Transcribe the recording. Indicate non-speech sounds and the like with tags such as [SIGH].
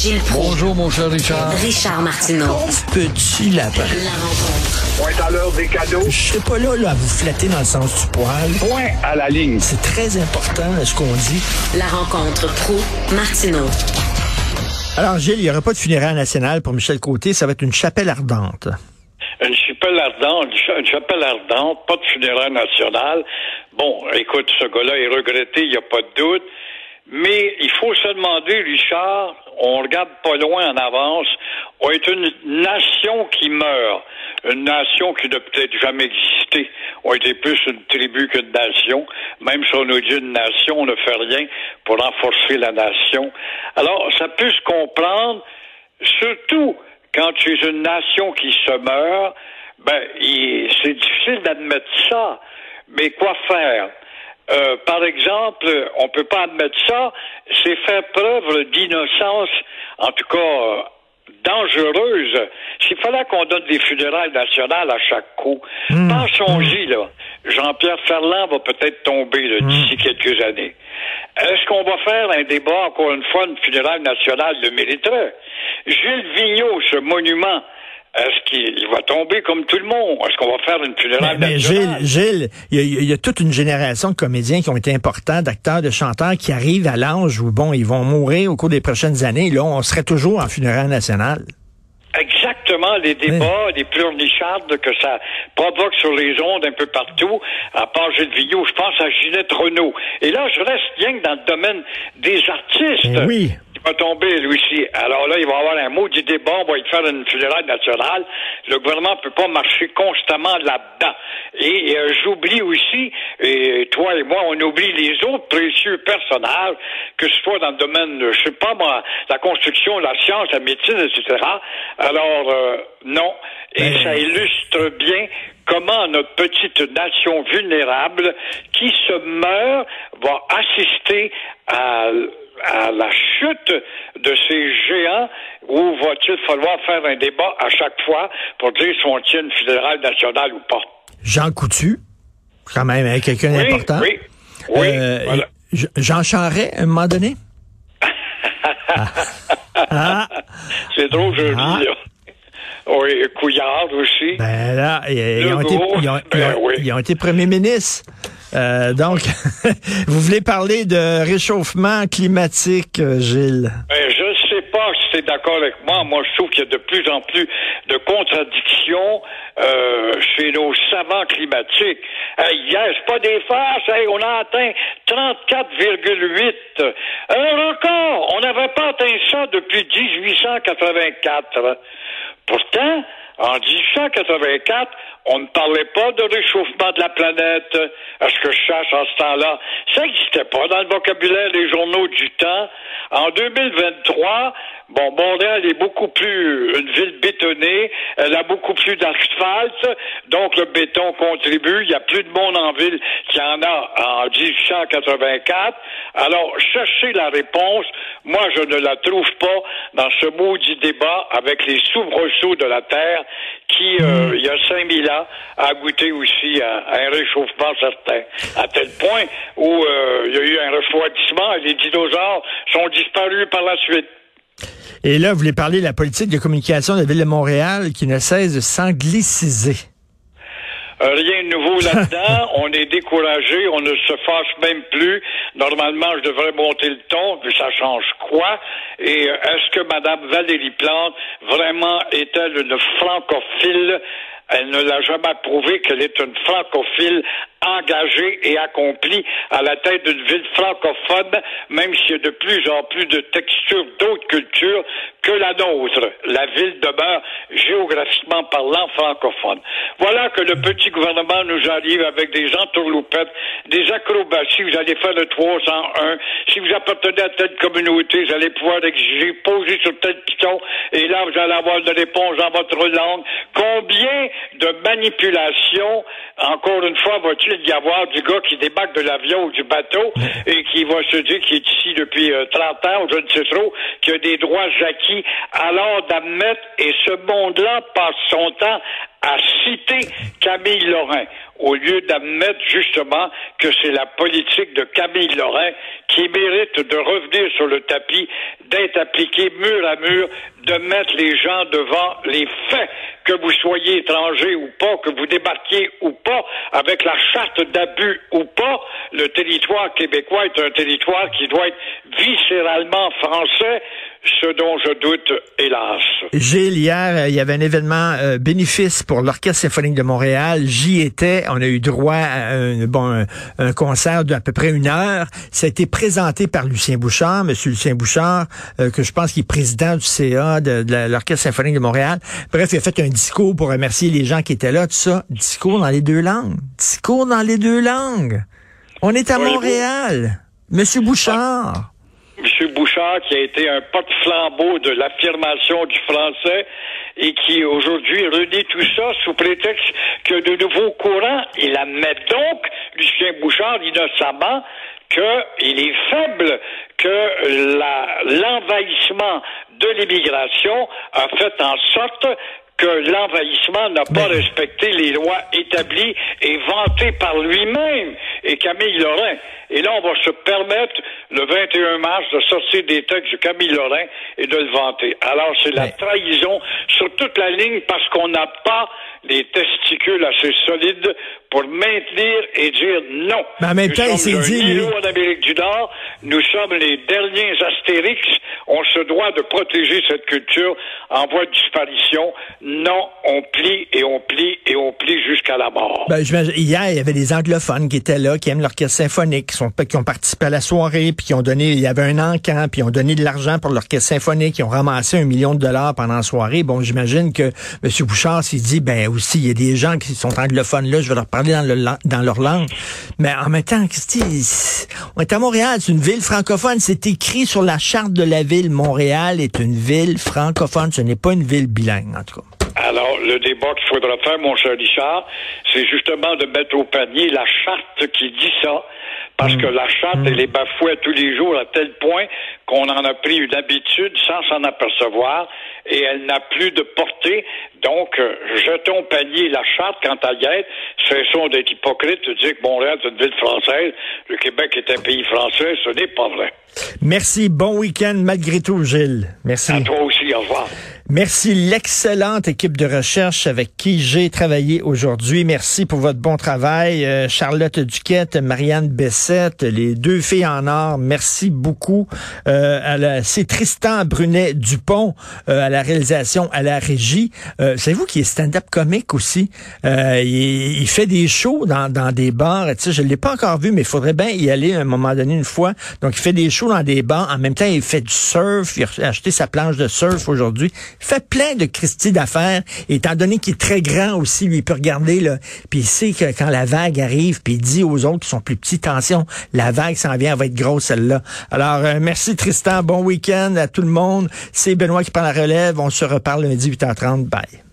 Gilles Proulx. Bonjour, mon cher Richard. Richard Martineau. Petit lapin. La rencontre. Point à l'heure des cadeaux. Je serai pas là, là à vous flatter dans le sens du poil. Point à la ligne. C'est très important ce qu'on dit. La rencontre pro martineau Alors Gilles, il n'y aura pas de funérailles nationales pour Michel Côté, ça va être une chapelle ardente. Une chapelle ardente, une chapelle ardente, pas de funérailles nationales. Bon, écoute, ce gars-là est regretté, il n'y a pas de doute. Mais il faut se demander, Richard, on regarde pas loin en avance, on est une nation qui meurt, une nation qui n'a peut-être jamais existé. On était plus une tribu qu'une nation. Même si on nous dit une nation, on ne fait rien pour renforcer la nation. Alors, ça peut se comprendre, surtout quand tu es une nation qui se meurt, ben, c'est difficile d'admettre ça. Mais quoi faire? Euh, par exemple, on peut pas admettre ça, c'est faire preuve d'innocence, en tout cas euh, dangereuse. S'il fallait qu'on donne des funérailles nationales à chaque coup, Mmh. pensons-y là. Jean-Pierre Ferland va peut-être tomber là, d'ici quelques années. Est-ce qu'on va faire un débat encore une fois, une funéraille nationale le mériterait? Gilles Vigneault, ce monument. Est-ce qu'il va tomber comme tout le monde? Est-ce qu'on va faire une funéraille Mais, mais Gilles, nationale? Gilles, il y, a- il y a toute une génération de comédiens qui ont été importants, d'acteurs, de chanteurs qui arrivent à l'âge où, bon, ils vont mourir au cours des prochaines années. Là, on serait toujours en funérailles nationales. Exactement, les débats, les pleurnichardes que ça provoque sur les ondes un peu partout, à part Gilles Vigneault, je pense à Ginette Renault. Et là, je reste bien que dans le domaine des artistes. Oui. Il va tomber, lui aussi. Alors là, il va y avoir un mot du débat, on va y faire une funéraille nationale. Le gouvernement peut pas marcher constamment là-dedans. Et, euh, j'oublie aussi, et toi et moi, on oublie les autres précieux personnages, que ce soit dans le domaine, je sais pas moi, la construction, la science, la médecine, etc. Alors, euh, non. Et Ben- ça illustre bien comment notre petite nation vulnérable qui se meurt va assister à, à la chute de ces géants où va-t-il falloir faire un débat à chaque fois pour dire si on tient une fédérale nationale ou pas? Jean Coutu, quand même, hein, quelqu'un Oui, d'important. oui, oui. Euh, voilà. Jean Charret, à un moment donné? [LAUGHS] Ah, C'est trop joli, Ah. là. Oui, Couillard aussi. ben là, ils, ont, été, ils, ont, ils ben ont- oui. ils ont été premiers ministres. Euh, donc, [LAUGHS] vous voulez parler de réchauffement climatique, euh, Gilles? Ben, je ne sais pas si tu d'accord avec moi. Moi, je trouve qu'il y a de plus en plus de contradictions euh, chez nos savants climatiques. Hier, c'est pas des farces. Hey, on a atteint 34,8. Un record. On n'avait pas atteint ça depuis 1884. Pourtant, en 1884, on ne parlait pas de réchauffement de la planète, à ce que je cherche en ce temps-là? Ça n'existait pas dans le vocabulaire des journaux du temps. En 2023, bon, Montréal est beaucoup plus une ville bétonnée, elle a beaucoup plus d'asphalte, donc le béton contribue. Il y a plus de monde en ville qu'il y en a en 1884. Alors, cherchez la réponse. Moi, je ne la trouve pas dans ce maudit débat avec les soubresauts de la Terre qui, euh, il y a 5000 ans, a goûté aussi à, à un réchauffement certain. À tel point où euh, il y a eu un refroidissement et les dinosaures sont disparus par la suite. Et là, vous voulez parler de la politique de communication de la Ville de Montréal qui ne cesse de s'angliciser. Euh, rien de nouveau là-dedans. [LAUGHS] on est découragé, on ne se fâche même plus. Normalement, je devrais monter le ton, puis ça change quoi? Et euh, est-ce que Mme Valérie Plante vraiment est-elle une francophile? Elle ne l'a jamais prouvé qu'elle est une francophile engagée et accomplie à la tête d'une ville francophone, même s'il y a de plus en plus de textures d'autres cultures que la nôtre. La ville demeure géographiquement parlant francophone. Voilà que le petit gouvernement nous arrive avec des entourloupettes, des acrobaties. Vous allez faire le 301. Si vous appartenez à telle communauté, vous allez pouvoir exiger, poser sur tel piton, et là, vous allez avoir une réponse dans votre langue. Combien de manipulations, encore une fois, va-t-il y avoir du gars qui débarque de l'avion ou du bateau et qui va se dire qu'il est ici depuis euh, 30 ans, ou je ne sais trop, qu'il a des droits acquis, alors d'admettre, et ce monde-là passe son temps à citer Camille Lorrain. au lieu d'admettre justement que c'est la politique de Camille Lorrain qui mérite de revenir sur le tapis, d'être appliquée mur à mur, de mettre les gens devant les faits, que vous soyez étranger ou pas, que vous débarquiez ou pas, avec la charte d'abus ou pas, le territoire québécois est un territoire qui doit être viscéralement français, ce dont je doute, hélas. Gilles, hier, euh, il y avait un événement euh, bénéfice pour l'Orchestre symphonique de Montréal. J'y étais. On a eu droit à un, bon, un, concert d'à peu près une heure. Ça a été présenté par Lucien Bouchard, Monsieur Lucien Bouchard, euh, que je pense qu'il est président du CA de, de l'Orchestre symphonique de Montréal. Bref, il a fait un discours pour remercier les gens qui étaient là, tout ça. Discours dans les deux langues. Discours dans les deux langues. On est à Montréal. Monsieur Bouchard. M. Bouchard, qui a été un porte-flambeau de l'affirmation du français et qui aujourd'hui redit tout ça sous prétexte que de nouveaux courants, il admet donc, Lucien Bouchard, innocemment, qu'il est faible, que l'envahissement de l'immigration a fait en sorte que l'envahissement n'a pas respecté les lois établies et vantées par lui-même et Camille Lorrain. Et là, on va se permettre, le 21 mars, de sortir des textes de Camille Lorrain et de le vanter. Alors, c'est la trahison sur toute la ligne parce qu'on n'a pas les testicules assez solides pour maintenir et dire non. Mais en même temps, il s'est dit, en Amérique du Nord, nous sommes les derniers astérix. On se doit de protéger cette culture en voie de disparition. Non, on plie et on plie et on plie jusqu'à la mort. Ben, hier, il y avait des anglophones qui étaient là, qui aiment l'orchestre symphonique, qui, sont, qui ont participé à la soirée, puis qui ont donné, il y avait un encan, puis ils ont donné de l'argent pour l'orchestre symphonique, qui ont ramassé un million de dollars pendant la soirée. Bon, j'imagine que M. Bouchard s'est dit, ben aussi, il y a des gens qui sont anglophones là, je vais leur parler dans, dans leur langue. Mais en même temps, on est à Montréal, c'est une ville francophone. C'est écrit sur la charte de la ville. Montréal est une ville francophone. Ce n'est pas une ville bilingue, en tout cas. Le débat qu'il faudra faire, mon cher Richard, c'est justement de mettre au panier la charte qui dit ça. Parce mm. que la charte, elle est bafouée tous les jours à tel point qu'on en a pris une habitude sans s'en apercevoir et elle n'a plus de portée. Donc, euh, jetons panier la charte quant à y être. Cessons d'être hypocrite de dire que Montréal est une ville française, le Québec est un pays français. Ce n'est pas vrai. Merci. Bon week-end malgré tout, Gilles. Merci. À toi aussi. Au revoir. Merci l'excellente équipe de recherche avec qui j'ai travaillé aujourd'hui. Merci pour votre bon travail. Euh, Charlotte Duquette, Marianne Bessette, les deux filles en or, merci beaucoup. Euh, C'est Tristan Brunet Dupont euh, à la réalisation, à la régie. Euh, Savez-vous qui est stand-up comique aussi? Euh, il, il, fait des shows dans, dans des bars. Tu je ne l'ai pas encore vu, mais il faudrait bien y aller à un moment donné une fois. Donc, il fait des shows dans des bars. En même temps, il fait du surf. Il a acheté sa planche de surf aujourd'hui fait plein de Christie d'affaires, étant donné qu'il est très grand aussi, lui, il peut regarder, là, puis il sait que quand la vague arrive, puis il dit aux autres qui sont plus petits, attention, la vague s'en vient, elle va être grosse, celle-là. Alors, euh, merci Tristan, bon week-end à tout le monde. C'est Benoît qui prend la relève, on se reparle lundi 8h30, bye.